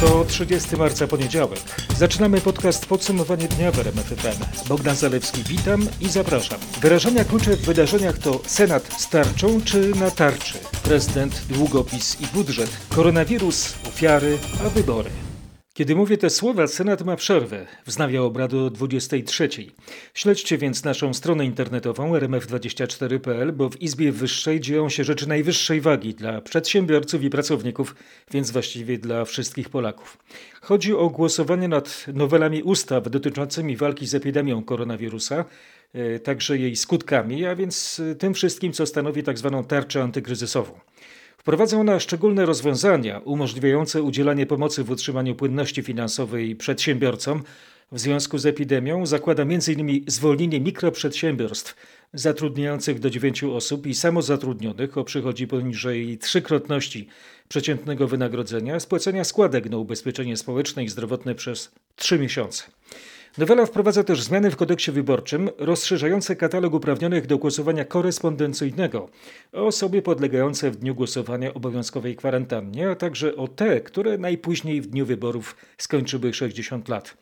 To 30 marca, poniedziałek. Zaczynamy podcast Podsumowanie dnia w RMF FM. Bogdan Zalewski, witam i zapraszam. Wyrażenia klucze w wydarzeniach to Senat z tarczą czy na tarczy, prezydent, długopis i budżet, koronawirus, ofiary, a wybory. Kiedy mówię te słowa, Senat ma przerwę. Wznawia obrady o 23. Śledźcie więc naszą stronę internetową rmf24.pl, bo w Izbie Wyższej dzieją się rzeczy najwyższej wagi dla przedsiębiorców i pracowników, więc właściwie dla wszystkich Polaków. Chodzi o głosowanie nad nowelami ustaw dotyczącymi walki z epidemią koronawirusa, e, także jej skutkami, a więc tym wszystkim, co stanowi tzw. Tak tarczę antykryzysową. Wprowadza ona szczególne rozwiązania umożliwiające udzielanie pomocy w utrzymaniu płynności finansowej przedsiębiorcom w związku z epidemią. Zakłada m.in. zwolnienie mikroprzedsiębiorstw zatrudniających do 9 osób i samozatrudnionych o przychodzi poniżej trzykrotności przeciętnego wynagrodzenia, spłacenia składek na ubezpieczenie społeczne i zdrowotne przez 3 miesiące. Nowela wprowadza też zmiany w kodeksie wyborczym rozszerzające katalog uprawnionych do głosowania korespondencyjnego o osoby podlegające w dniu głosowania obowiązkowej kwarantannie, a także o te, które najpóźniej w dniu wyborów skończyły 60 lat.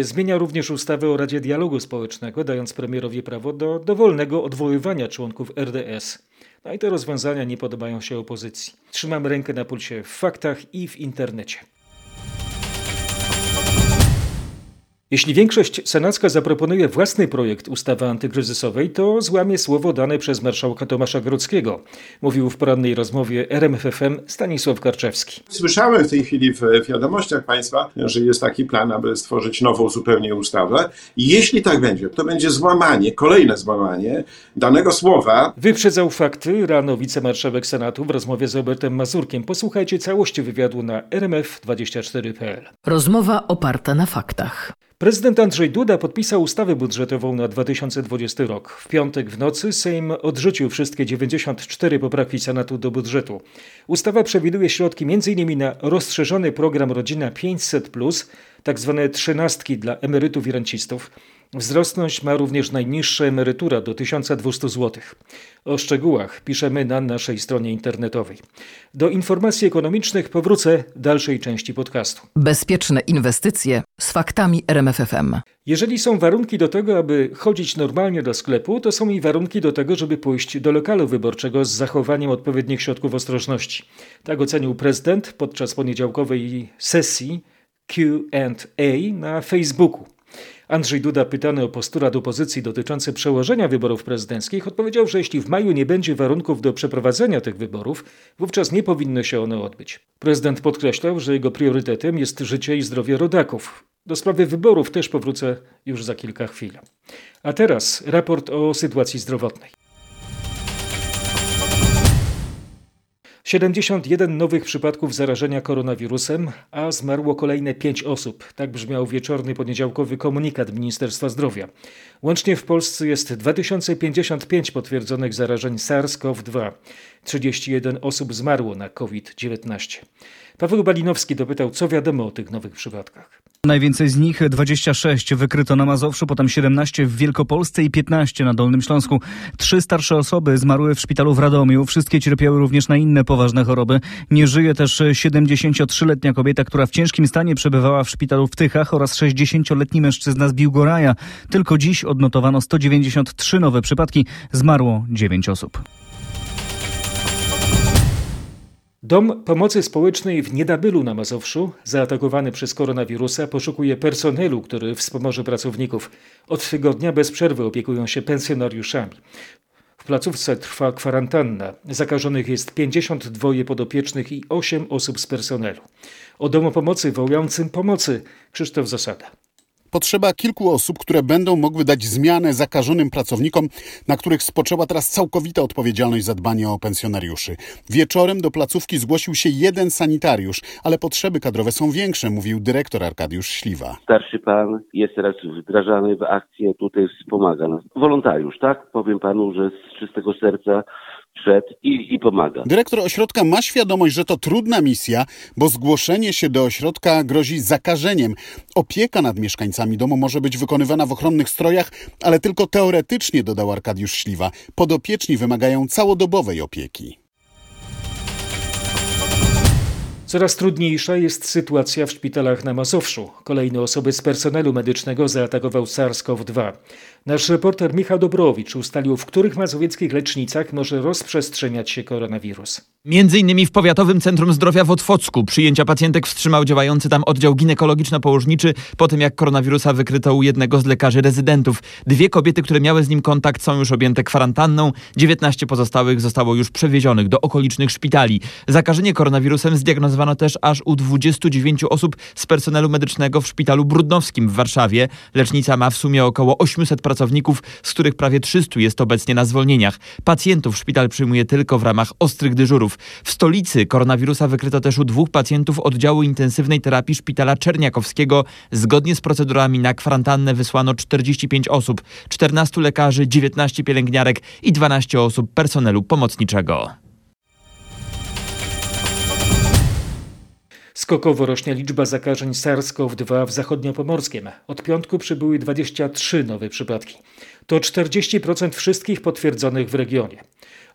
Zmienia również ustawę o Radzie Dialogu Społecznego, dając premierowi prawo do dowolnego odwoływania członków RDS. No i te rozwiązania nie podobają się opozycji. Trzymam rękę na pulsie w faktach i w internecie. Jeśli większość senacka zaproponuje własny projekt ustawy antykryzysowej, to złamie słowo dane przez marszałka Tomasza Grodzkiego, mówił w porannej rozmowie RMFFM Stanisław Karczewski. Słyszałem w tej chwili w wiadomościach państwa, że jest taki plan, aby stworzyć nową zupełnie ustawę. I jeśli tak będzie, to będzie złamanie, kolejne złamanie danego słowa. Wyprzedzał fakty rano wicemarszałek Senatu w rozmowie z Robertem Mazurkiem. Posłuchajcie całości wywiadu na rmf24.pl. Rozmowa oparta na faktach. Prezydent Andrzej Duda podpisał ustawę budżetową na 2020 rok. W piątek w nocy Sejm odrzucił wszystkie 94 poprawki Senatu do budżetu. Ustawa przewiduje środki m.in. na rozszerzony program Rodzina 500, tak zwane trzynastki dla emerytów i rencistów, Wzrosnąć ma również najniższa emerytura do 1200 zł. O szczegółach piszemy na naszej stronie internetowej. Do informacji ekonomicznych powrócę w dalszej części podcastu. Bezpieczne inwestycje z faktami RMFFM. Jeżeli są warunki do tego, aby chodzić normalnie do sklepu, to są i warunki do tego, żeby pójść do lokalu wyborczego z zachowaniem odpowiednich środków ostrożności. Tak ocenił prezydent podczas poniedziałkowej sesji QA na Facebooku. Andrzej Duda, pytany o postulat opozycji dotyczący przełożenia wyborów prezydenckich, odpowiedział, że jeśli w maju nie będzie warunków do przeprowadzenia tych wyborów, wówczas nie powinny się one odbyć. Prezydent podkreślał, że jego priorytetem jest życie i zdrowie rodaków. Do sprawy wyborów też powrócę już za kilka chwil. A teraz raport o sytuacji zdrowotnej. 71 nowych przypadków zarażenia koronawirusem, a zmarło kolejne 5 osób. Tak brzmiał wieczorny poniedziałkowy komunikat Ministerstwa Zdrowia. Łącznie w Polsce jest 2055 potwierdzonych zarażeń SARS-CoV-2. 31 osób zmarło na COVID-19. Paweł Balinowski dopytał, co wiadomo o tych nowych przypadkach. Najwięcej z nich 26 wykryto na Mazowszu, potem 17 w Wielkopolsce i 15 na Dolnym Śląsku. Trzy starsze osoby zmarły w szpitalu w Radomiu. Wszystkie cierpiały również na inne poważne choroby. Nie żyje też 73-letnia kobieta, która w ciężkim stanie przebywała w szpitalu w Tychach oraz 60-letni mężczyzna z Biłgoraja. Tylko dziś odnotowano 193 nowe przypadki. Zmarło 9 osób. Dom Pomocy Społecznej w Niedabylu na Mazowszu, zaatakowany przez koronawirusa, poszukuje personelu, który wspomoże pracowników. Od tygodnia bez przerwy opiekują się pensjonariuszami. W placówce trwa kwarantanna. Zakażonych jest 52 podopiecznych i 8 osób z personelu. O domu pomocy wołającym pomocy Krzysztof Zasada. Potrzeba kilku osób, które będą mogły dać zmianę zakażonym pracownikom, na których spoczęła teraz całkowita odpowiedzialność za dbanie o pensjonariuszy. Wieczorem do placówki zgłosił się jeden sanitariusz, ale potrzeby kadrowe są większe, mówił dyrektor Arkadiusz Śliwa. Starszy pan jest teraz wdrażany w akcję, tutaj wspomaga nas. Wolontariusz, tak? Powiem panu, że z czystego serca wszedł i, i pomaga. Dyrektor ośrodka ma świadomość, że to trudna misja, bo zgłoszenie się do ośrodka grozi zakażeniem. Opieka nad mieszkańcami domu może być wykonywana w ochronnych strojach, ale tylko teoretycznie, dodał Arkadiusz Śliwa. Podopieczni wymagają całodobowej opieki. Coraz trudniejsza jest sytuacja w szpitalach na Mazowszu. Kolejne osoby z personelu medycznego zaatakował SARS-CoV-2. Nasz reporter Michał Dobrowicz ustalił, w których mazowieckich lecznicach może rozprzestrzeniać się koronawirus. Między innymi w Powiatowym Centrum Zdrowia w Otwocku przyjęcia pacjentek wstrzymał działający tam oddział ginekologiczno-położniczy po tym, jak koronawirusa wykryto u jednego z lekarzy rezydentów. Dwie kobiety, które miały z nim kontakt są już objęte kwarantanną, 19 pozostałych zostało już przewiezionych do okolicznych szpitali. Zakażenie koronawirusem zdiagnozowano też aż u 29 osób z personelu medycznego w szpitalu Brudnowskim w Warszawie. Lecznica ma w sumie około 800 pracowników, z których prawie 300 jest obecnie na zwolnieniach. Pacjentów szpital przyjmuje tylko w ramach ostrych dyżurów. W stolicy koronawirusa wykryto też u dwóch pacjentów oddziału intensywnej terapii szpitala Czerniakowskiego. Zgodnie z procedurami na kwarantannę wysłano 45 osób, 14 lekarzy, 19 pielęgniarek i 12 osób personelu pomocniczego. Skokowo rośnie liczba zakażeń SARS-CoV-2 w zachodniopomorskiem. Od piątku przybyły 23 nowe przypadki. To 40% wszystkich potwierdzonych w regionie.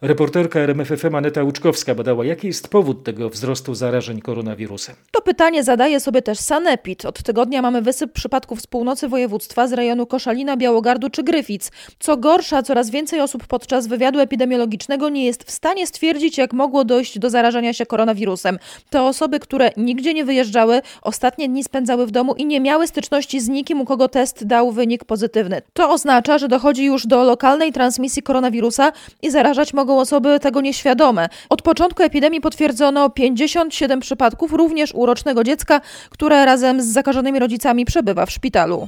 Reporterka RMFFM Aneta Łuczkowska badała, jaki jest powód tego wzrostu zarażeń koronawirusem. To pytanie zadaje sobie też Sanepid. Od tygodnia mamy wysyp przypadków z północy województwa, z rejonu Koszalina, Białogardu czy Gryfic. Co gorsza, coraz więcej osób podczas wywiadu epidemiologicznego nie jest w stanie stwierdzić, jak mogło dojść do zarażenia się koronawirusem. To osoby, które nigdzie nie wyjeżdżały, ostatnie dni spędzały w domu i nie miały styczności z nikim, u kogo test dał wynik pozytywny. To oznacza, że dochodzi już do lokalnej transmisji koronawirusa i zarażać mogą osoby tego nieświadome. Od początku epidemii potwierdzono 57 przypadków, również u rocznego dziecka, które razem z zakażonymi rodzicami przebywa w szpitalu.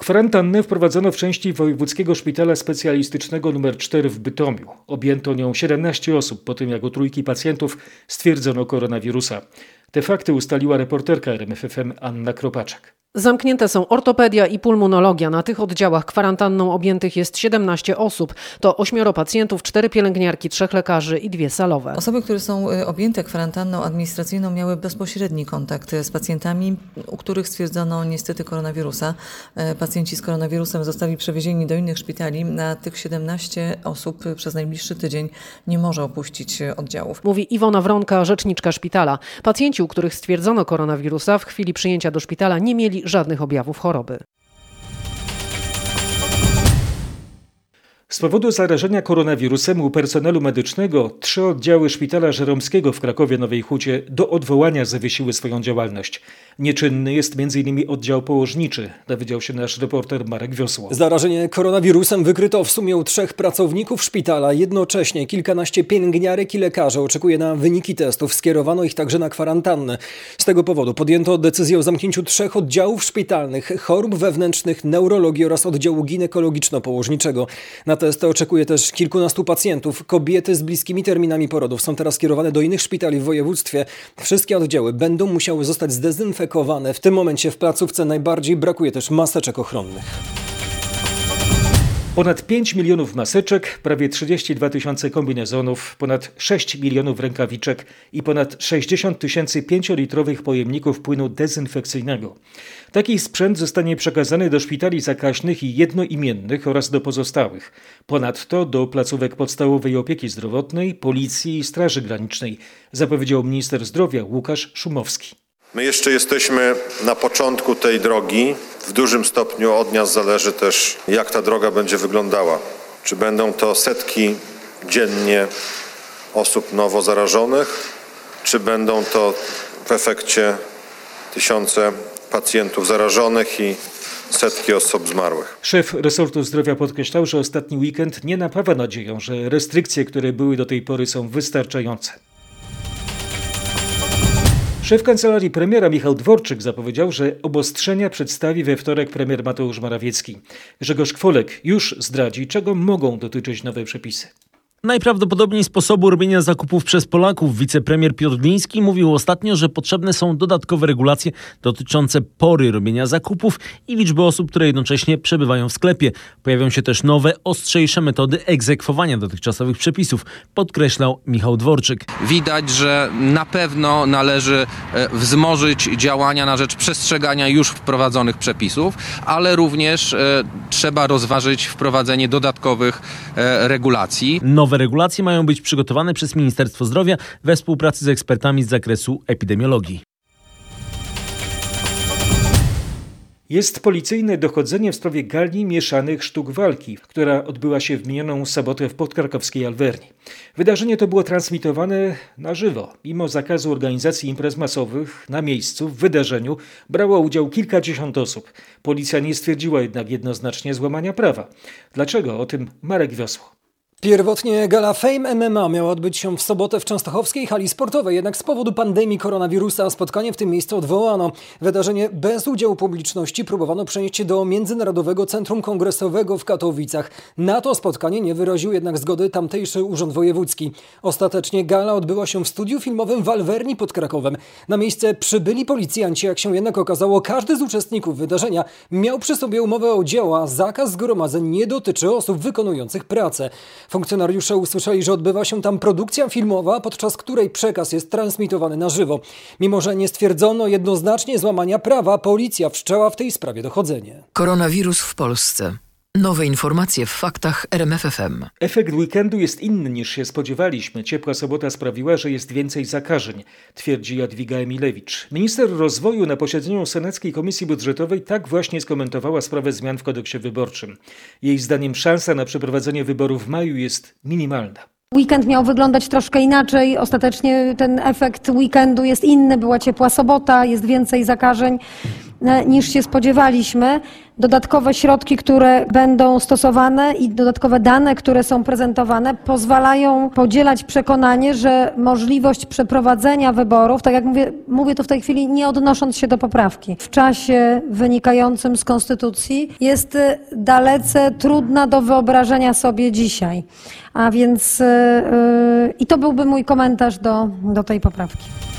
Kwarantannę wprowadzono w części Wojewódzkiego Szpitala Specjalistycznego nr 4 w Bytomiu. Objęto nią 17 osób po tym, jak u trójki pacjentów stwierdzono koronawirusa. Te fakty ustaliła reporterka RMFFM Anna Kropaczek. Zamknięte są ortopedia i pulmonologia. Na tych oddziałach kwarantanną objętych jest 17 osób. To ośmioro pacjentów, cztery pielęgniarki, trzech lekarzy i dwie salowe. Osoby, które są y, objęte kwarantanną administracyjną miały bezpośredni kontakt z pacjentami, u których stwierdzono niestety koronawirusa. E, Pacjenci z koronawirusem zostali przewiezieni do innych szpitali. Na tych 17 osób przez najbliższy tydzień nie może opuścić e, oddziałów. Mówi Iwona Wronka, rzeczniczka szpitala. Pacjenci, u których stwierdzono koronawirusa, w chwili przyjęcia do szpitala nie mieli żadnych objawów choroby. Z powodu zarażenia koronawirusem u personelu medycznego trzy oddziały szpitala żeromskiego w Krakowie Nowej Hucie do odwołania zawiesiły swoją działalność. Nieczynny jest m.in. oddział położniczy, dowiedział się nasz reporter Marek Wiosło. Zarażenie koronawirusem wykryto w sumie u trzech pracowników szpitala. Jednocześnie kilkanaście pielęgniarek i lekarzy oczekuje na wyniki testów. Skierowano ich także na kwarantannę. Z tego powodu podjęto decyzję o zamknięciu trzech oddziałów szpitalnych, chorób wewnętrznych, neurologii oraz oddziału ginekologiczno-położniczego. Na testy oczekuje też kilkunastu pacjentów. Kobiety z bliskimi terminami porodów są teraz kierowane do innych szpitali w województwie. Wszystkie oddziały będą musiały zostać zdezynfekowane. W tym momencie w placówce najbardziej brakuje też maseczek ochronnych. Ponad 5 milionów maseczek, prawie 32 tysiące kombinezonów, ponad 6 milionów rękawiczek i ponad 60 tysięcy 5-litrowych pojemników płynu dezynfekcyjnego. Taki sprzęt zostanie przekazany do szpitali zakaźnych i jednoimiennych oraz do pozostałych. Ponadto do placówek podstawowej opieki zdrowotnej, policji i straży granicznej, zapowiedział minister zdrowia Łukasz Szumowski. My jeszcze jesteśmy na początku tej drogi. W dużym stopniu od nas zależy też, jak ta droga będzie wyglądała. Czy będą to setki dziennie osób nowo zarażonych, czy będą to w efekcie tysiące pacjentów zarażonych i setki osób zmarłych. Szef resortu zdrowia podkreślał, że ostatni weekend nie napawa nadzieją, że restrykcje, które były do tej pory są wystarczające. Szef kancelarii premiera Michał Dworczyk zapowiedział, że obostrzenia przedstawi we wtorek premier Mateusz Morawiecki. Grzegorz Kwolek już zdradzi, czego mogą dotyczyć nowe przepisy. Najprawdopodobniej sposobu robienia zakupów przez Polaków. Wicepremier Piotr Gliński mówił ostatnio, że potrzebne są dodatkowe regulacje dotyczące pory robienia zakupów i liczby osób, które jednocześnie przebywają w sklepie. Pojawią się też nowe, ostrzejsze metody egzekwowania dotychczasowych przepisów, podkreślał Michał Dworczyk. Widać, że na pewno należy e, wzmożyć działania na rzecz przestrzegania już wprowadzonych przepisów, ale również e, trzeba rozważyć wprowadzenie dodatkowych e, regulacji. Nowe Nowe regulacje mają być przygotowane przez Ministerstwo Zdrowia we współpracy z ekspertami z zakresu epidemiologii. Jest policyjne dochodzenie w sprawie gali mieszanych sztuk walki, która odbyła się w minioną sobotę w podkrakowskiej Alwerni. Wydarzenie to było transmitowane na żywo. Mimo zakazu organizacji imprez masowych, na miejscu, w wydarzeniu brało udział kilkadziesiąt osób. Policja nie stwierdziła jednak jednoznacznie złamania prawa. Dlaczego? O tym Marek Wiosło. Pierwotnie gala Fame MMA miała odbyć się w sobotę w Częstochowskiej hali sportowej, jednak z powodu pandemii koronawirusa spotkanie w tym miejscu odwołano. Wydarzenie bez udziału publiczności próbowano przenieść do Międzynarodowego Centrum Kongresowego w Katowicach. Na to spotkanie nie wyraził jednak zgody tamtejszy Urząd Wojewódzki. Ostatecznie gala odbyła się w studiu filmowym w Alwerni pod Krakowem. Na miejsce przybyli policjanci, jak się jednak okazało, każdy z uczestników wydarzenia miał przy sobie umowę o dzieło, a zakaz zgromadzeń nie dotyczy osób wykonujących pracę. Funkcjonariusze usłyszeli, że odbywa się tam produkcja filmowa, podczas której przekaz jest transmitowany na żywo. Mimo, że nie stwierdzono jednoznacznie złamania prawa, policja wszczęła w tej sprawie dochodzenie. Koronawirus w Polsce. Nowe informacje w faktach RMFFM. Efekt weekendu jest inny niż się spodziewaliśmy. Ciepła sobota sprawiła, że jest więcej zakażeń, twierdzi Jadwiga Emilewicz. Minister rozwoju na posiedzeniu Senackiej Komisji Budżetowej tak właśnie skomentowała sprawę zmian w kodeksie wyborczym. Jej zdaniem szansa na przeprowadzenie wyborów w maju jest minimalna. Weekend miał wyglądać troszkę inaczej. Ostatecznie ten efekt weekendu jest inny. Była ciepła sobota, jest więcej zakażeń niż się spodziewaliśmy. Dodatkowe środki, które będą stosowane i dodatkowe dane, które są prezentowane, pozwalają podzielać przekonanie, że możliwość przeprowadzenia wyborów, tak jak mówię, mówię to w tej chwili nie odnosząc się do poprawki, w czasie wynikającym z konstytucji jest e, dalece trudna do wyobrażenia sobie dzisiaj. A więc yy, i to byłby mój komentarz do, do tej poprawki.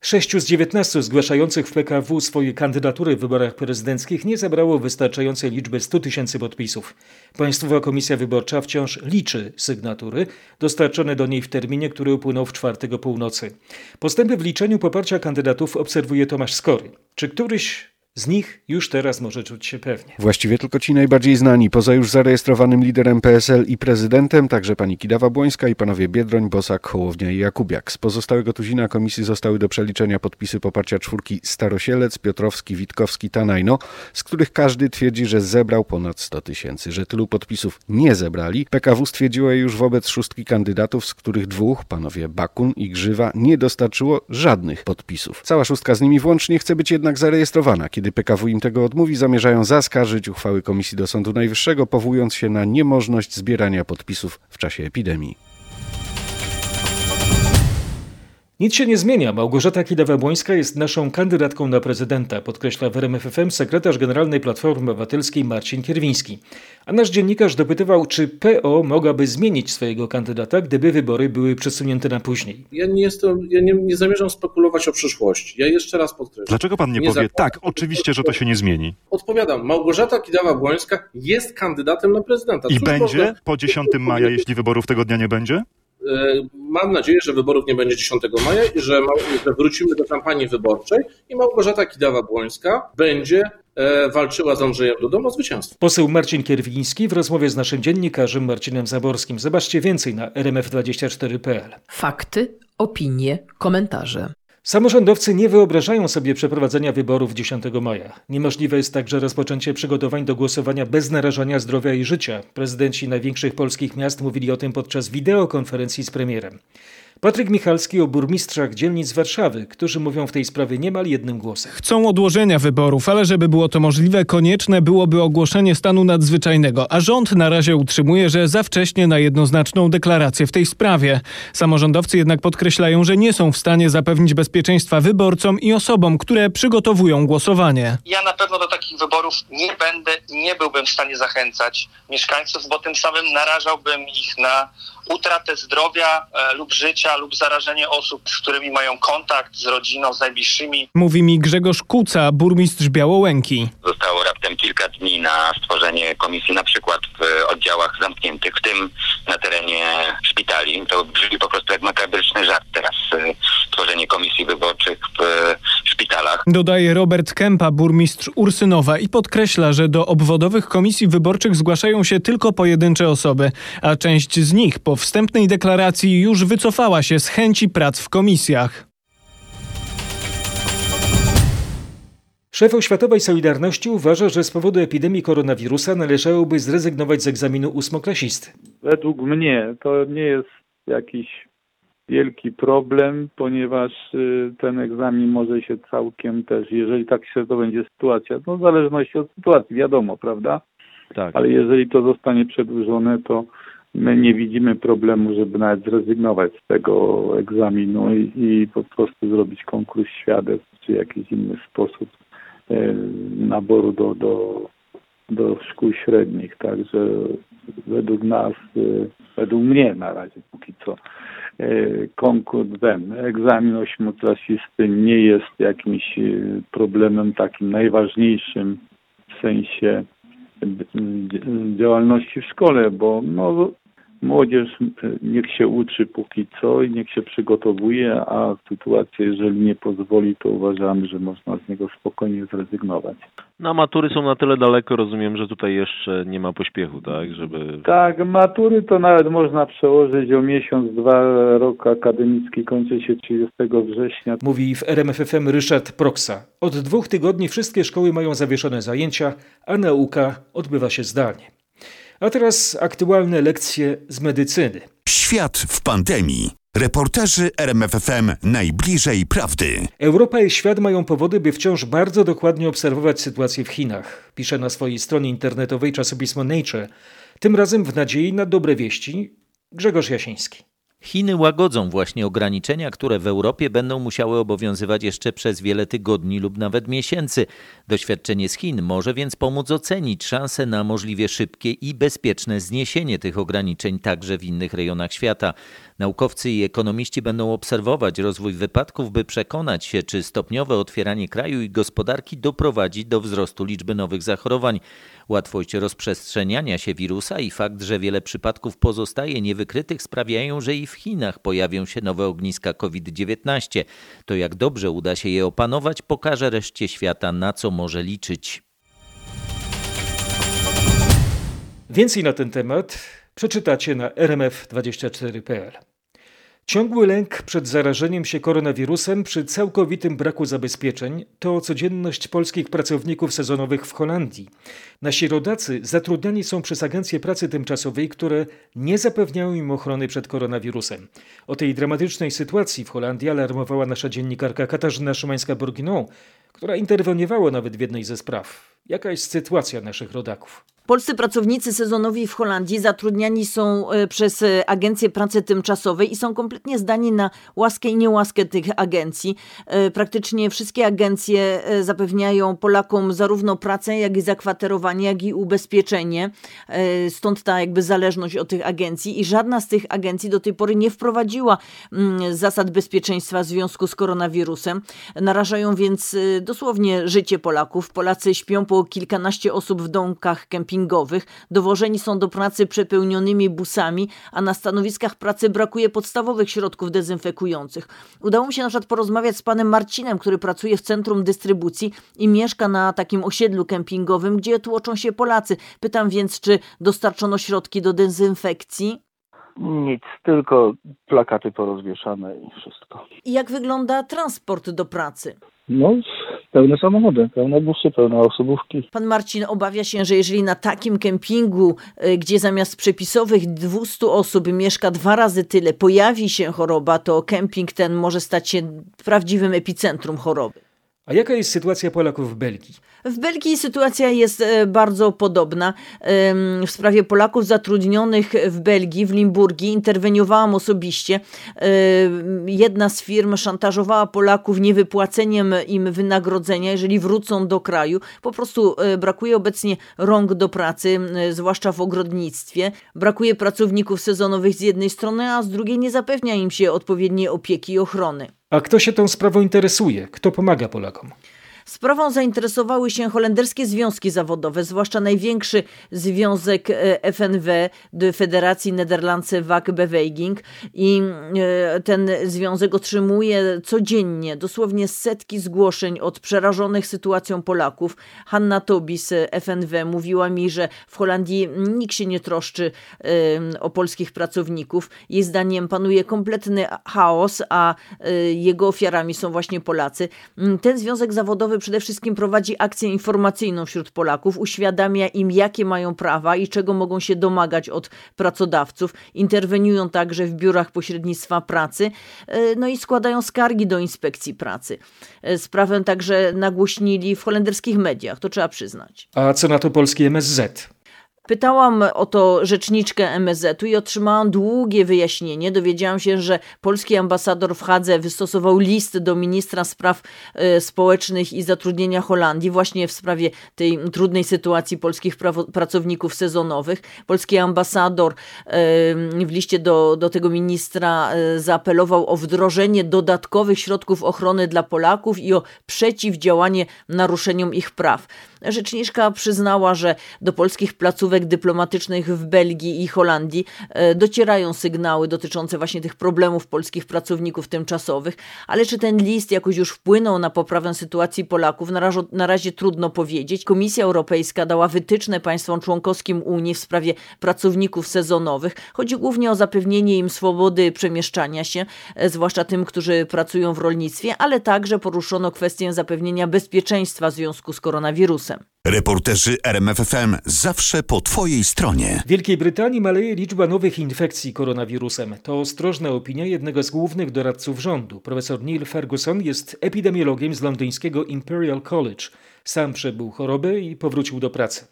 Sześciu z dziewiętnastu zgłaszających w PKW swoje kandydatury w wyborach prezydenckich nie zebrało wystarczającej liczby 100 tysięcy podpisów. Państwowa Komisja Wyborcza wciąż liczy sygnatury dostarczone do niej w terminie, który upłynął w czwartek o północy. Postępy w liczeniu poparcia kandydatów obserwuje Tomasz Skory. Czy któryś z nich już teraz może czuć się pewnie. Właściwie tylko ci najbardziej znani, poza już zarejestrowanym liderem PSL i prezydentem, także pani Kidawa-Błońska i panowie Biedroń, Bosak, Hołownia i Jakubiak. Z pozostałego tuzina komisji zostały do przeliczenia podpisy poparcia czwórki Starosielec, Piotrowski, Witkowski, Tanajno, z których każdy twierdzi, że zebrał ponad 100 tysięcy. Że tylu podpisów nie zebrali, PKW stwierdziło już wobec szóstki kandydatów, z których dwóch, panowie Bakun i Grzywa, nie dostarczyło żadnych podpisów. Cała szóstka z nimi włącznie chce być jednak zarejestrowana, kiedy kiedy PKW im tego odmówi, zamierzają zaskarżyć uchwały Komisji do Sądu Najwyższego, powołując się na niemożność zbierania podpisów w czasie epidemii. Nic się nie zmienia. Małgorzata Kidawa-Błońska jest naszą kandydatką na prezydenta, podkreśla w RMFFM sekretarz generalnej Platformy Obywatelskiej Marcin Kierwiński. A nasz dziennikarz dopytywał, czy PO mogłaby zmienić swojego kandydata, gdyby wybory były przesunięte na później. Ja nie jestem, ja nie, nie zamierzam spekulować o przyszłości. Ja jeszcze raz podkreślam. Dlaczego pan nie, nie powie, tak, oczywiście, że to się nie zmieni? Odpowiadam, Małgorzata Kidawa-Błońska jest kandydatem na prezydenta. I Cóż będzie można... po 10 maja, jeśli wyborów tego dnia nie będzie? E, mam nadzieję, że wyborów nie będzie 10 maja i że, wrócimy do kampanii wyborczej i Małgorzata Kidawa-Błońska będzie e, walczyła z Andrzejem Dudą o zwycięstwo. Poseł Marcin Kierwiński w rozmowie z naszym dziennikarzem Marcinem Zaborskim. Zobaczcie więcej na rmf24.pl. Fakty, opinie, komentarze. Samorządowcy nie wyobrażają sobie przeprowadzenia wyborów 10 maja. Niemożliwe jest także rozpoczęcie przygotowań do głosowania bez narażania zdrowia i życia. Prezydenci największych polskich miast mówili o tym podczas wideokonferencji z premierem. Patryk Michalski o burmistrzach dzielnic Warszawy, którzy mówią w tej sprawie niemal jednym głosem. Chcą odłożenia wyborów, ale żeby było to możliwe, konieczne byłoby ogłoszenie stanu nadzwyczajnego, a rząd na razie utrzymuje, że za wcześnie na jednoznaczną deklarację w tej sprawie. Samorządowcy jednak podkreślają, że nie są w stanie zapewnić bezpieczeństwa wyborcom i osobom, które przygotowują głosowanie. Ja na pewno do takich wyborów nie będę i nie byłbym w stanie zachęcać mieszkańców, bo tym samym narażałbym ich na utratę zdrowia e, lub życia lub zarażenie osób, z którymi mają kontakt, z rodziną, z najbliższymi. Mówi mi Grzegorz Kuca, burmistrz Białołęki. Zostało raptem kilka dni na stworzenie komisji, na przykład w oddziałach zamkniętych, w tym na terenie szpitali. To brzmi po prostu jak makabryczny żart teraz, e, tworzenie komisji wyborczych w szpitalach. Dodaje Robert Kępa, burmistrz Ursynowa i podkreśla, że do obwodowych komisji wyborczych zgłaszają się tylko pojedyncze osoby, a część z nich po wstępnej deklaracji już wycofała się z chęci prac w komisjach. Szef Oświatowej Solidarności uważa, że z powodu epidemii koronawirusa należałoby zrezygnować z egzaminu ósmoklasisty. Według mnie to nie jest jakiś wielki problem, ponieważ y, ten egzamin może się całkiem też, jeżeli tak się to będzie sytuacja, no w zależności od sytuacji, wiadomo, prawda? Tak. Ale jeżeli to zostanie przedłużone, to my nie widzimy problemu, żeby nawet zrezygnować z tego egzaminu i, i po prostu zrobić konkurs świadectw czy jakiś inny sposób e, naboru do, do, do szkół średnich. Także według nas, e, według mnie na razie póki co, e, konkurs ten egzamin ośmioklasisty nie jest jakimś e, problemem takim najważniejszym w sensie działalności w szkole, bo no, młodzież niech się uczy póki co i niech się przygotowuje, a sytuacja, jeżeli nie pozwoli, to uważamy, że można z niego spokojnie zrezygnować. No matury są na tyle daleko, rozumiem, że tutaj jeszcze nie ma pośpiechu, tak, żeby... Tak, matury to nawet można przełożyć o miesiąc, dwa, rok akademicki kończy się 30 września. Mówi w RMFFM Ryszard Proksa. Od dwóch tygodni wszystkie szkoły mają zawieszone zajęcia, a nauka odbywa się zdalnie. A teraz aktualne lekcje z medycyny. Świat w pandemii. Reporterzy RMFFM najbliżej prawdy. Europa i świat mają powody, by wciąż bardzo dokładnie obserwować sytuację w Chinach, pisze na swojej stronie internetowej czasopismo Nature. Tym razem w nadziei na dobre wieści Grzegorz Jasiński. Chiny łagodzą właśnie ograniczenia, które w Europie będą musiały obowiązywać jeszcze przez wiele tygodni lub nawet miesięcy. Doświadczenie z Chin może więc pomóc ocenić szanse na możliwie szybkie i bezpieczne zniesienie tych ograniczeń także w innych rejonach świata. Naukowcy i ekonomiści będą obserwować rozwój wypadków, by przekonać się, czy stopniowe otwieranie kraju i gospodarki doprowadzi do wzrostu liczby nowych zachorowań. Łatwość rozprzestrzeniania się wirusa i fakt, że wiele przypadków pozostaje niewykrytych, sprawiają, że i w Chinach pojawią się nowe ogniska COVID-19. To jak dobrze uda się je opanować, pokaże reszcie świata, na co może liczyć. Więcej na ten temat przeczytacie na rmf24.pl. Ciągły lęk przed zarażeniem się koronawirusem przy całkowitym braku zabezpieczeń to codzienność polskich pracowników sezonowych w Holandii. Nasi rodacy zatrudniani są przez agencje pracy tymczasowej, które nie zapewniają im ochrony przed koronawirusem. O tej dramatycznej sytuacji w Holandii alarmowała nasza dziennikarka Katarzyna Szymańska-Bourguignon, która interweniowała nawet w jednej ze spraw. Jaka jest sytuacja naszych rodaków? Polscy pracownicy sezonowi w Holandii zatrudniani są e, przez e, agencje pracy tymczasowej i są kompletnie zdani na łaskę i niełaskę tych agencji. E, praktycznie wszystkie agencje zapewniają Polakom zarówno pracę, jak i zakwaterowanie, jak i ubezpieczenie. Stąd ta jakby zależność od tych agencji i żadna z tych agencji do tej pory nie wprowadziła mm, zasad bezpieczeństwa w związku z koronawirusem. Narażają więc dosłownie życie Polaków. Polacy śpią po kilkanaście osób w domkach kempingowych dowożeni są do pracy przepełnionymi busami, a na stanowiskach pracy brakuje podstawowych środków dezynfekujących. Udało mi się na przykład porozmawiać z panem Marcinem, który pracuje w centrum dystrybucji i mieszka na takim osiedlu kempingowym, gdzie tłoczą się Polacy. Pytam więc, czy dostarczono środki do dezynfekcji? Nic, tylko plakaty porozwieszane i wszystko. I jak wygląda transport do pracy? No, pełne samochody, pełne busy, pełne osobówki. Pan Marcin obawia się, że jeżeli na takim kempingu, y, gdzie zamiast przepisowych 200 osób mieszka dwa razy tyle, pojawi się choroba, to kemping ten może stać się prawdziwym epicentrum choroby. A jaka jest sytuacja Polaków w Belgii? W Belgii sytuacja jest e, bardzo podobna. W sprawie Polaków zatrudnionych w Belgii, w Limburgii, interweniowałam osobiście. Jedna z firm szantażowała Polaków niewypłaceniem im wynagrodzenia, jeżeli wrócą do kraju. Po prostu e, brakuje obecnie rąk do pracy, zwłaszcza w ogrodnictwie. Brakuje pracowników sezonowych z jednej strony, a z drugiej nie zapewnia im się odpowiedniej opieki i ochrony. A kto się tą sprawą interesuje? Kto pomaga Polakom? Sprawą zainteresowały się holenderskie związki zawodowe, zwłaszcza największy związek e, FNW Federacji Nederlandse Vakbeweging i e, ten związek otrzymuje codziennie dosłownie setki zgłoszeń od przerażonych sytuacją Polaków. Hanna Tobis FNW mówiła mi, że w Holandii nikt się nie troszczy o polskich pracowników. Jej zdaniem panuje kompletny chaos, a e, jego ofiarami są właśnie Polacy. Ten związek zawodowy przede wszystkim prowadzi akcję informacyjną wśród Polaków, uświadamia im, jakie mają prawa i czego mogą się domagać od pracodawców. Interweniują także w biurach pośrednictwa pracy, e, no i składają skargi do inspekcji pracy. E, sprawę także nagłośnili w holenderskich mediach, to trzeba przyznać. A co na to polski MSZ? Pytałam o to rzeczniczkę MSZ-u i otrzymałam długie wyjaśnienie. Dowiedziałam się, że polski ambasador w Hadze wystosował list do ministra spraw e, społecznych i zatrudnienia Holandii właśnie w sprawie tej trudnej sytuacji polskich pracowników sezonowych. Polski ambasador e, w liście do, do tego ministra e, zaapelował o wdrożenie dodatkowych środków ochrony dla Polaków i o przeciwdziałanie naruszeniom ich praw. Rzeczniczka przyznała, że do polskich placówek dyplomatycznych w Belgii i Holandii e, docierają sygnały dotyczące właśnie tych problemów polskich pracowników tymczasowych, ale czy ten list jakoś już wpłynął na poprawę sytuacji Polaków, na razie, na razie trudno powiedzieć. Komisja Europejska dała wytyczne państwom członkowskim Unii w sprawie pracowników sezonowych. Chodzi głównie o zapewnienie im swobody przemieszczania się, e, zwłaszcza tym, którzy pracują w rolnictwie, ale także poruszono kwestię zapewnienia bezpieczeństwa w związku z koronawirusem. Reporterzy RMFFM zawsze po Twojej stronie. W Wielkiej Brytanii maleje liczba nowych infekcji koronawirusem. To ostrożna opinia jednego z głównych doradców rządu. Profesor Neil Ferguson jest epidemiologiem z londyńskiego Imperial College. Sam przebył chorobę i powrócił do pracy.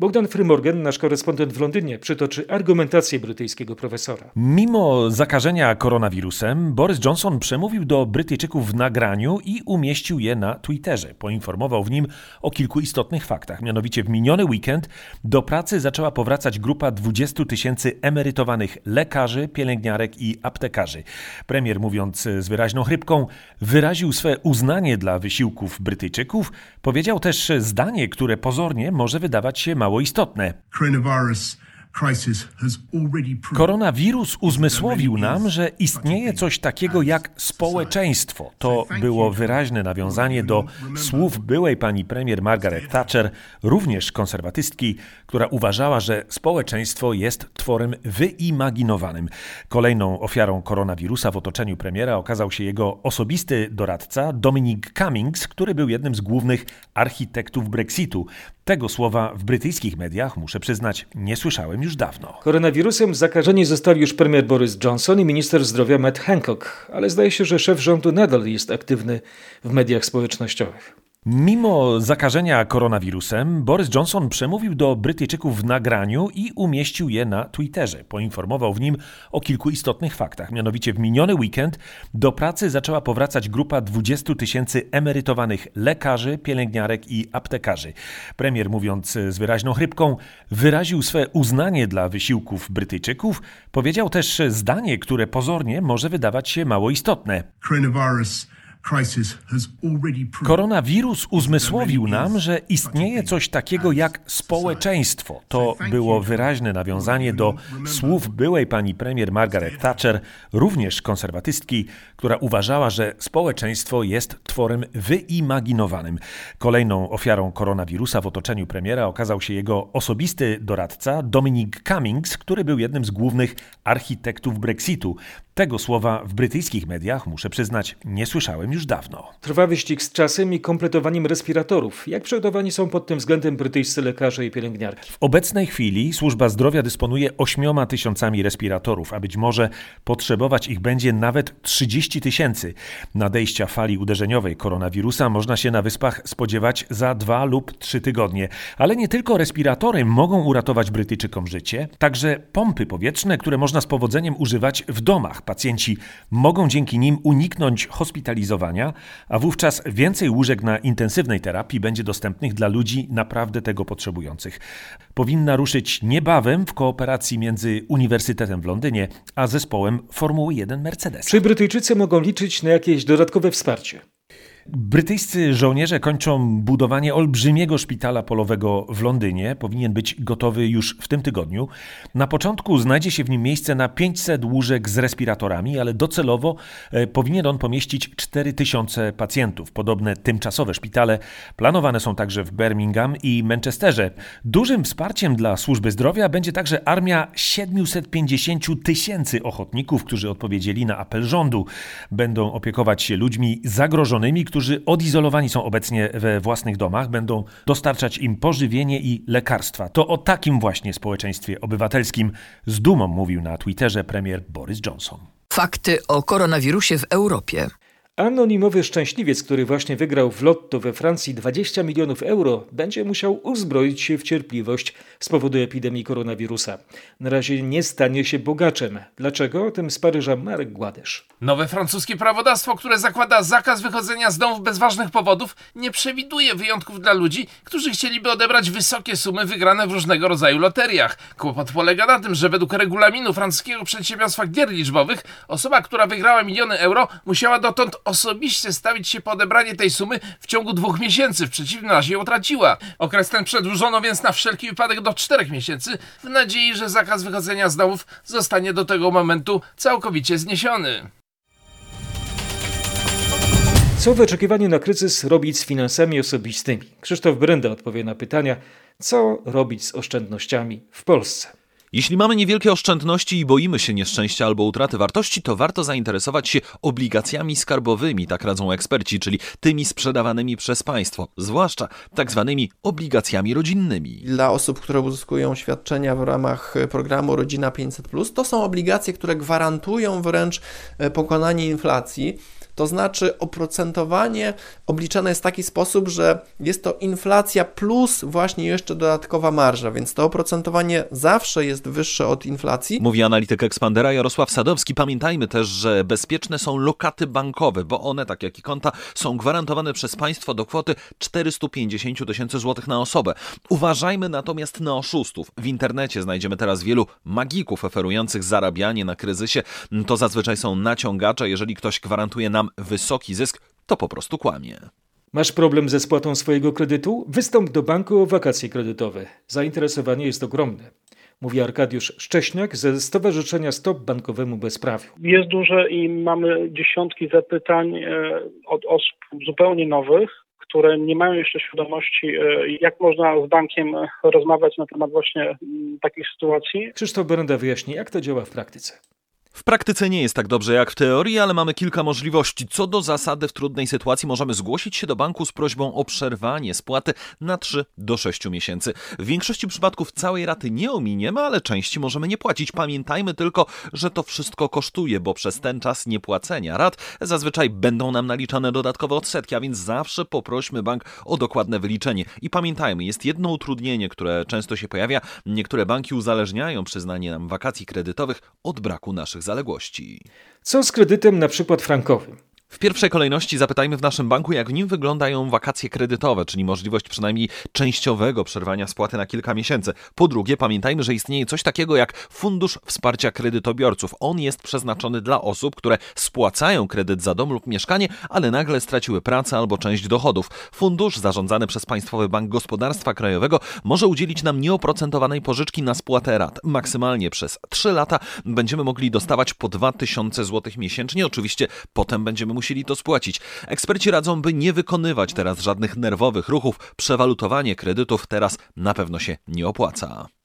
Bogdan Frymorgan, nasz korespondent w Londynie, przytoczy argumentację brytyjskiego profesora. Mimo zakażenia koronawirusem, Boris Johnson przemówił do Brytyjczyków w nagraniu i umieścił je na Twitterze. Poinformował w nim o kilku istotnych faktach. Mianowicie w miniony weekend do pracy zaczęła powracać grupa 20 tysięcy emerytowanych lekarzy, pielęgniarek i aptekarzy. Premier, mówiąc z wyraźną chrypką, wyraził swe uznanie dla wysiłków Brytyjczyków. Powiedział też zdanie, które pozornie może wydawać się mało istotne. Koronawirus uzmysłowił nam, że istnieje coś takiego jak społeczeństwo. To było wyraźne nawiązanie do słów byłej pani premier Margaret Thatcher, również konserwatystki, która uważała, że społeczeństwo jest tworem wyimaginowanym. Kolejną ofiarą koronawirusa w otoczeniu premiera okazał się jego osobisty doradca Dominic Cummings, który był jednym z głównych architektów Brexitu. Tego słowa w brytyjskich mediach, muszę przyznać, nie słyszałem już dawno. Koronawirusem zakażeni zostali już premier Boris Johnson i minister zdrowia Matt Hancock, ale zdaje się, że szef rządu nadal jest aktywny w mediach społecznościowych. Mimo zakażenia koronawirusem, Boris Johnson przemówił do Brytyjczyków w nagraniu i umieścił je na Twitterze. Poinformował w nim o kilku istotnych faktach. Mianowicie w miniony weekend do pracy zaczęła powracać grupa 20 tysięcy emerytowanych lekarzy, pielęgniarek i aptekarzy. Premier, mówiąc z wyraźną chrypką, wyraził swe uznanie dla wysiłków Brytyjczyków. Powiedział też zdanie, które pozornie może wydawać się mało istotne. Koronawirus uzmysłowił nam, że istnieje coś takiego jak społeczeństwo. To było wyraźne nawiązanie do słów byłej pani premier Margaret Thatcher, również konserwatystki, która uważała, że społeczeństwo jest tworem wyimaginowanym. Kolejną ofiarą koronawirusa w otoczeniu premiera okazał się jego osobisty doradca Dominic Cummings, który był jednym z głównych architektów Brexitu. Tego słowa w brytyjskich mediach, muszę przyznać, nie słyszałem już dawno. Trwa wyścig z czasem i kompletowaniem respiratorów. Jak przygotowani są pod tym względem brytyjscy lekarze i pielęgniarki? W obecnej chwili służba zdrowia dysponuje 8 tysiącami respiratorów, a być może potrzebować ich będzie nawet 30 tysięcy. Nadejścia fali uderzeniowej koronawirusa można się na wyspach spodziewać za dwa lub trzy tygodnie. Ale nie tylko respiratory mogą uratować Brytyjczykom życie, także pompy powietrzne, które można z powodzeniem używać w domach. Pacjenci mogą dzięki nim uniknąć hospitalizowania, a wówczas więcej łóżek na intensywnej terapii będzie dostępnych dla ludzi naprawdę tego potrzebujących. Powinna ruszyć niebawem w kooperacji między Uniwersytetem w Londynie a zespołem Formuły 1 Mercedes. Czy Brytyjczycy mogą liczyć na jakieś dodatkowe wsparcie? Brytyjscy żołnierze kończą budowanie olbrzymiego szpitala polowego w Londynie. Powinien być gotowy już w tym tygodniu. Na początku znajdzie się w nim miejsce na 500 łóżek z respiratorami, ale docelowo e, powinien on pomieścić 4000 pacjentów. Podobne tymczasowe szpitale planowane są także w Birmingham i Manchesterze. Dużym wsparciem dla służby zdrowia będzie także armia 750 tysięcy ochotników, którzy odpowiedzieli na apel rządu. Będą opiekować się ludźmi zagrożonymi, którzy odizolowani są obecnie we własnych domach, będą dostarczać im pożywienie i lekarstwa. To o takim właśnie społeczeństwie obywatelskim z dumą mówił na Twitterze premier Boris Johnson. Fakty o koronawirusie w Europie. Anonimowy szczęśliwiec, który właśnie wygrał w lotto we Francji 20 milionów euro, będzie musiał uzbroić się w cierpliwość z powodu epidemii koronawirusa. Na razie nie stanie się bogaczem. Dlaczego? O tym z Paryża Marek Gładysz. Nowe francuskie prawodawstwo, które zakłada zakaz wychodzenia z domów bez ważnych powodów, nie przewiduje wyjątków dla ludzi, którzy chcieliby odebrać wysokie sumy wygrane w różnego rodzaju loteriach. Kłopot polega na tym, że według regulaminu francuskiego przedsiębiorstwa gier liczbowych osoba, która wygrała miliony euro, musiała dotąd osobiście stawić się po odebranie tej sumy w ciągu dwóch miesięcy, w przeciwnym razie ją utraciła. Okres ten przedłużono więc na wszelki wypadek do czterech miesięcy, w nadziei, że zakaz wychodzenia z domów zostanie do tego momentu całkowicie zniesiony. Co w oczekiwaniu na kryzys robić z finansami osobistymi? Krzysztof Brenda odpowie na pytania, co robić z oszczędnościami w Polsce. Jeśli mamy niewielkie oszczędności i boimy się nieszczęścia albo utraty wartości, to warto zainteresować się obligacjami skarbowymi, tak radzą eksperci, czyli tymi sprzedawanymi przez państwo, zwłaszcza tak zwanymi obligacjami rodzinnymi. Dla osób, które uzyskują świadczenia w ramach programu Rodzina 500, to są obligacje, które gwarantują wręcz pokonanie inflacji. To znaczy oprocentowanie obliczane jest w taki sposób, że jest to inflacja plus właśnie jeszcze dodatkowa marża, więc to oprocentowanie zawsze jest wyższe od inflacji. Mówi analityk Expandera Jarosław Sadowski. Pamiętajmy też, że bezpieczne są lokaty bankowe, bo one, tak jak i konta, są gwarantowane przez państwo do kwoty 450 tysięcy złotych na osobę. Uważajmy natomiast na oszustów. W internecie znajdziemy teraz wielu magików oferujących zarabianie na kryzysie. To zazwyczaj są naciągacze. Jeżeli ktoś gwarantuje nam wysoki zysk, to po prostu kłamie. Masz problem ze spłatą swojego kredytu? Wystąp do banku o wakacje kredytowe. Zainteresowanie jest ogromne. Mówi Arkadiusz Szcześniak ze Stowarzyszenia Stop Bankowemu Bezprawiu. Jest duże i mamy dziesiątki zapytań od osób zupełnie nowych, które nie mają jeszcze świadomości, jak można z bankiem rozmawiać na temat właśnie takich sytuacji. Krzysztof Berenda wyjaśni, jak to działa w praktyce. W praktyce nie jest tak dobrze jak w teorii, ale mamy kilka możliwości. Co do zasady, w trudnej sytuacji możemy zgłosić się do banku z prośbą o przerwanie spłaty na 3 do 6 miesięcy. W większości przypadków całej raty nie ominiemy, ale części możemy nie płacić. Pamiętajmy tylko, że to wszystko kosztuje, bo przez ten czas niepłacenia rat zazwyczaj będą nam naliczane dodatkowe odsetki, a więc zawsze poprośmy bank o dokładne wyliczenie. I pamiętajmy, jest jedno utrudnienie, które często się pojawia. Niektóre banki uzależniają przyznanie nam wakacji kredytowych od braku naszych zaległości. Co z kredytem na przykład frankowym? W pierwszej kolejności zapytajmy w naszym banku, jak w nim wyglądają wakacje kredytowe, czyli możliwość przynajmniej częściowego przerwania spłaty na kilka miesięcy. Po drugie, pamiętajmy, że istnieje coś takiego jak Fundusz Wsparcia Kredytobiorców. On jest przeznaczony dla osób, które spłacają kredyt za dom lub mieszkanie, ale nagle straciły pracę albo część dochodów. Fundusz zarządzany przez Państwowy Bank Gospodarstwa Krajowego może udzielić nam nieoprocentowanej pożyczki na spłatę rat. Maksymalnie przez 3 lata będziemy mogli dostawać po 2000 zł miesięcznie. Oczywiście potem będziemy musieli to spłacić. Eksperci radzą, by nie wykonywać teraz żadnych nerwowych ruchów. Przewalutowanie kredytów teraz na pewno się nie opłaca.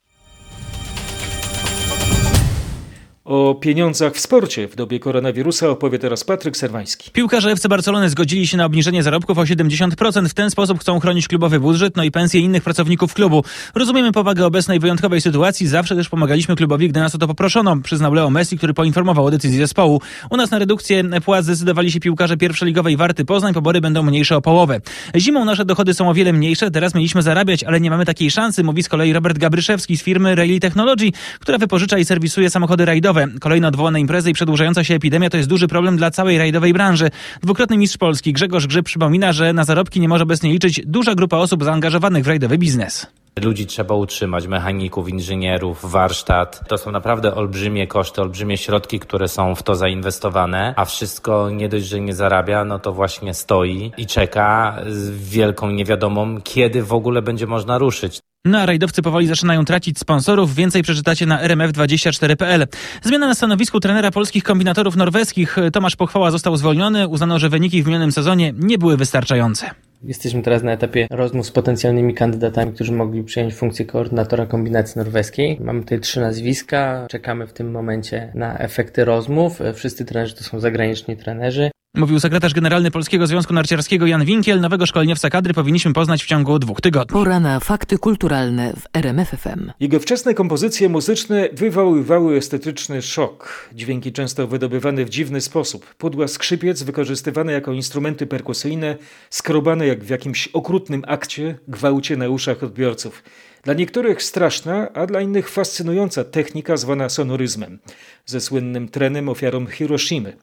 O pieniądzach w sporcie w dobie koronawirusa opowie teraz Patryk Serwański. Piłkarze FC Barcelony zgodzili się na obniżenie zarobków o 70%. W ten sposób chcą chronić klubowy budżet, no i pensje innych pracowników klubu. Rozumiemy powagę obecnej wyjątkowej sytuacji. Zawsze też pomagaliśmy klubowi, gdy nas o to poproszono, przyznał Leo Messi, który poinformował o decyzji zespołu. U nas na redukcję płac zdecydowali się piłkarze pierwszoligowej Warty Poznań. Pobory będą mniejsze o połowę. Zimą nasze dochody są o wiele mniejsze. Teraz mieliśmy zarabiać, ale nie mamy takiej szansy, mówi z kolei Robert Gabryszewski z firmy Rally Technology, która wypożycza i serwisuje samochody rajdowe. Kolejno odwołane imprezy i przedłużająca się epidemia to jest duży problem dla całej rajdowej branży. Dwukrotny mistrz Polski Grzegorz Grzyb przypomina, że na zarobki nie może obecnie liczyć duża grupa osób zaangażowanych w rajdowy biznes. Ludzi trzeba utrzymać, mechaników, inżynierów, warsztat. To są naprawdę olbrzymie koszty, olbrzymie środki, które są w to zainwestowane, a wszystko nie dość, że nie zarabia, no to właśnie stoi i czeka z wielką niewiadomą, kiedy w ogóle będzie można ruszyć. No a rajdowcy powoli zaczynają tracić sponsorów. Więcej przeczytacie na rmf24.pl. Zmiana na stanowisku trenera polskich kombinatorów norweskich. Tomasz Pochwała został zwolniony. Uznano, że wyniki w minionym sezonie nie były wystarczające. Jesteśmy teraz na etapie rozmów z potencjalnymi kandydatami, którzy mogli przyjąć funkcję koordynatora kombinacji norweskiej. Mamy tutaj trzy nazwiska. Czekamy w tym momencie na efekty rozmów. Wszyscy trenerzy to są zagraniczni trenerzy. Mówił sekretarz generalny Polskiego Związku Narciarskiego Jan Winkiel. Nowego szkoleniowca kadry powinniśmy poznać w ciągu dwóch tygodni. Pora na fakty kulturalne w RMFFM. Jego wczesne kompozycje muzyczne wywoływały estetyczny szok. Dźwięki często wydobywane w dziwny sposób. Pudła skrzypiec wykorzystywane jako instrumenty perkusyjne, skrobane jak w jakimś okrutnym akcie, gwałcie na uszach odbiorców. Dla niektórych straszna, a dla innych fascynująca technika zwana sonoryzmem, ze słynnym trenem ofiarą Hiroshimy.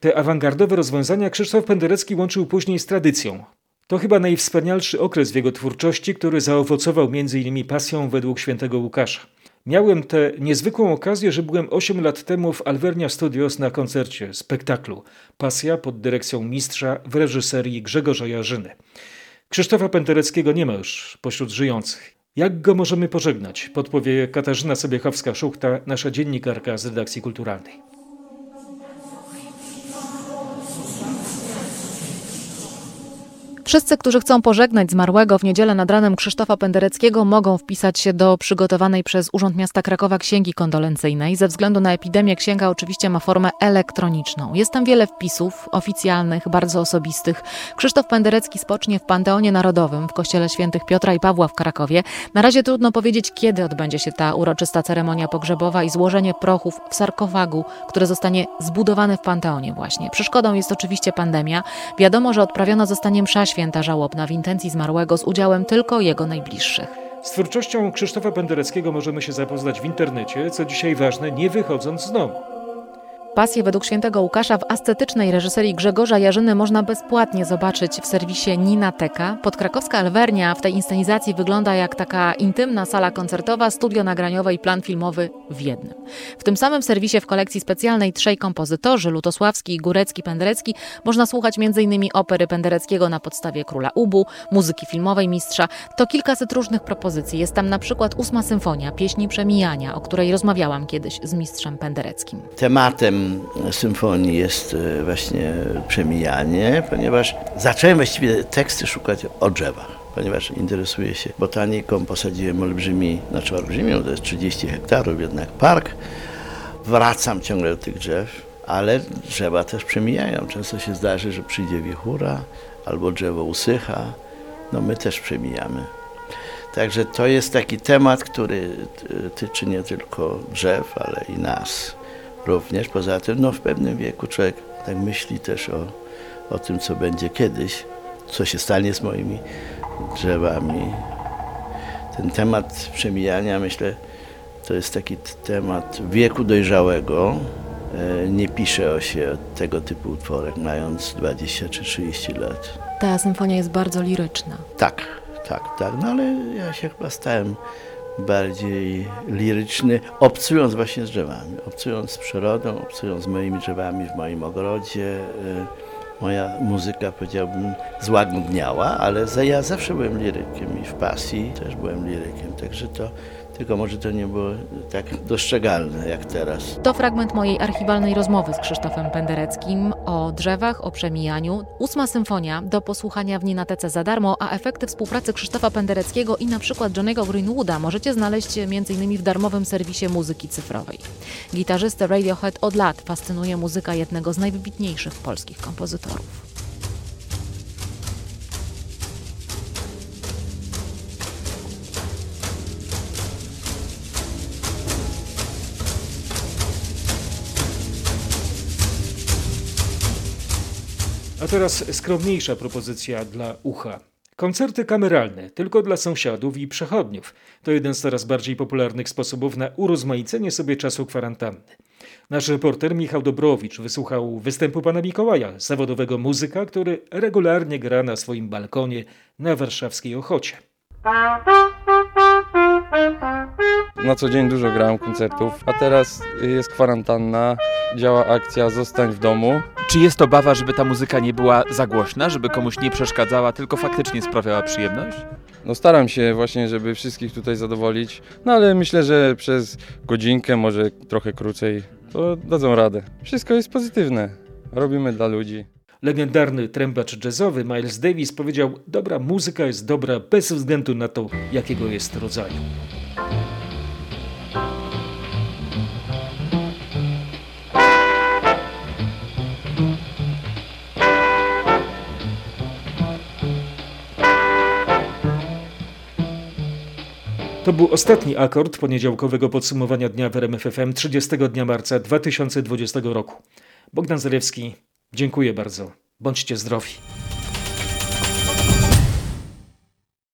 Te awangardowe rozwiązania Krzysztof Penderecki łączył później z tradycją. To chyba najwspanialszy okres w jego twórczości, który zaowocował m.in. pasją według świętego Łukasza. Miałem tę niezwykłą okazję, że byłem 8 lat temu w Alvernia Studios na koncercie, spektaklu Pasja pod dyrekcją mistrza w reżyserii Grzegorza Jarzyny. Krzysztofa Pendereckiego nie ma już pośród żyjących. Jak go możemy pożegnać? Podpowie Katarzyna Sobiechowska-Szuchta, nasza dziennikarka z redakcji kulturalnej. Wszyscy, którzy chcą pożegnać zmarłego w niedzielę nad ranem Krzysztofa Pendereckiego, mogą wpisać się do przygotowanej przez Urząd Miasta Krakowa księgi kondolencyjnej. Ze względu na epidemię księga oczywiście ma formę elektroniczną. Jest tam wiele wpisów oficjalnych, bardzo osobistych. Krzysztof Penderecki spocznie w Panteonie Narodowym w Kościele Świętych Piotra i Pawła w Krakowie. Na razie trudno powiedzieć, kiedy odbędzie się ta uroczysta ceremonia pogrzebowa i złożenie prochów w sarkofagu, który zostanie zbudowany w Panteonie właśnie. Przeszkodą jest oczywiście pandemia. Wiadomo, że odprawiona zostanie msza święta żałobna w intencji zmarłego z udziałem tylko jego najbliższych. Z twórczością Krzysztofa Pendereckiego możemy się zapoznać w internecie, co dzisiaj ważne, nie wychodząc z domu. Pasję według świętego Łukasza w ascetycznej reżyserii Grzegorza Jarzyny można bezpłatnie zobaczyć w serwisie Ninateka. Podkrakowska Alwernia w tej inscenizacji wygląda jak taka intymna sala koncertowa, studio nagraniowe i plan filmowy w jednym. W tym samym serwisie w kolekcji specjalnej trzej kompozytorzy, Lutosławski, Górecki, Penderecki, można słuchać m.in. opery Pendereckiego na podstawie Króla Ubu, muzyki filmowej mistrza. To kilkaset różnych propozycji. Jest tam na przykład ósma symfonia, pieśni przemijania, o której rozmawiałam kiedyś z mistrzem Pendereckim. Tematem symfonii jest e, właśnie przemijanie, ponieważ zacząłem właściwie teksty szukać o drzewach. Ponieważ interesuję się botaniką, posadziłem olbrzymi, znaczy olbrzymią, to jest 30 hektarów jednak park. Wracam ciągle do tych drzew, ale drzewa też przemijają. Często się zdarzy, że przyjdzie wichura albo drzewo usycha. No my też przemijamy. Także to jest taki temat, który tyczy nie tylko drzew, ale i nas również. Poza tym, no w pewnym wieku człowiek tak myśli też o, o tym, co będzie kiedyś, co się stanie z moimi drzewami. Ten temat przemijania, myślę, to jest taki temat wieku dojrzałego. E, Nie pisze o się tego typu utworach, mając 20 czy 30 lat. Ta symfonia jest bardzo liryczna. Tak, tak, tak. No ale ja się chyba stałem bardziej liryczny, obcując właśnie z drzewami, obcując z przyrodą, obcując z moimi drzewami w moim ogrodzie. E, Moja muzyka, powiedziałbym, złagodniała, ale ja zawsze byłem lirykiem i w pasji też byłem lirykiem, także to, tylko może to nie było tak dostrzegalne jak teraz. To fragment mojej archiwalnej rozmowy z Krzysztofem Pendereckim o drzewach, o przemijaniu. Ósma symfonia do posłuchania w Ninatece za darmo, a efekty współpracy Krzysztofa Pendereckiego i na przykład Johnego Greenwooda możecie znaleźć m.in. w darmowym serwisie muzyki cyfrowej. Gitarzystę Radiohead od lat fascynuje muzyka jednego z najwybitniejszych polskich kompozytorów. Teraz skromniejsza propozycja dla ucha. Koncerty kameralne, tylko dla sąsiadów i przechodniów. To jeden z coraz bardziej popularnych sposobów na urozmaicenie sobie czasu kwarantanny. Nasz reporter Michał Dobrowicz wysłuchał występu pana Mikołaja, zawodowego muzyka, który regularnie gra na swoim balkonie na warszawskiej Ochocie. Na co dzień dużo grałem koncertów, a teraz jest kwarantanna, działa akcja Zostań w domu. Czy jest obawa, żeby ta muzyka nie była za głośna, żeby komuś nie przeszkadzała, tylko faktycznie sprawiała przyjemność? No staram się właśnie, żeby wszystkich tutaj zadowolić, no ale myślę, że przez godzinkę, może trochę krócej, to dadzą radę. Wszystko jest pozytywne, robimy dla ludzi. Legendarny trębacz jazzowy Miles Davis powiedział: Dobra muzyka jest dobra bez względu na to, jakiego jest rodzaju. To był ostatni akord poniedziałkowego podsumowania dnia w RMFFM 30 dnia marca 2020 roku. Bogdan Zalewski, dziękuję bardzo. Bądźcie zdrowi.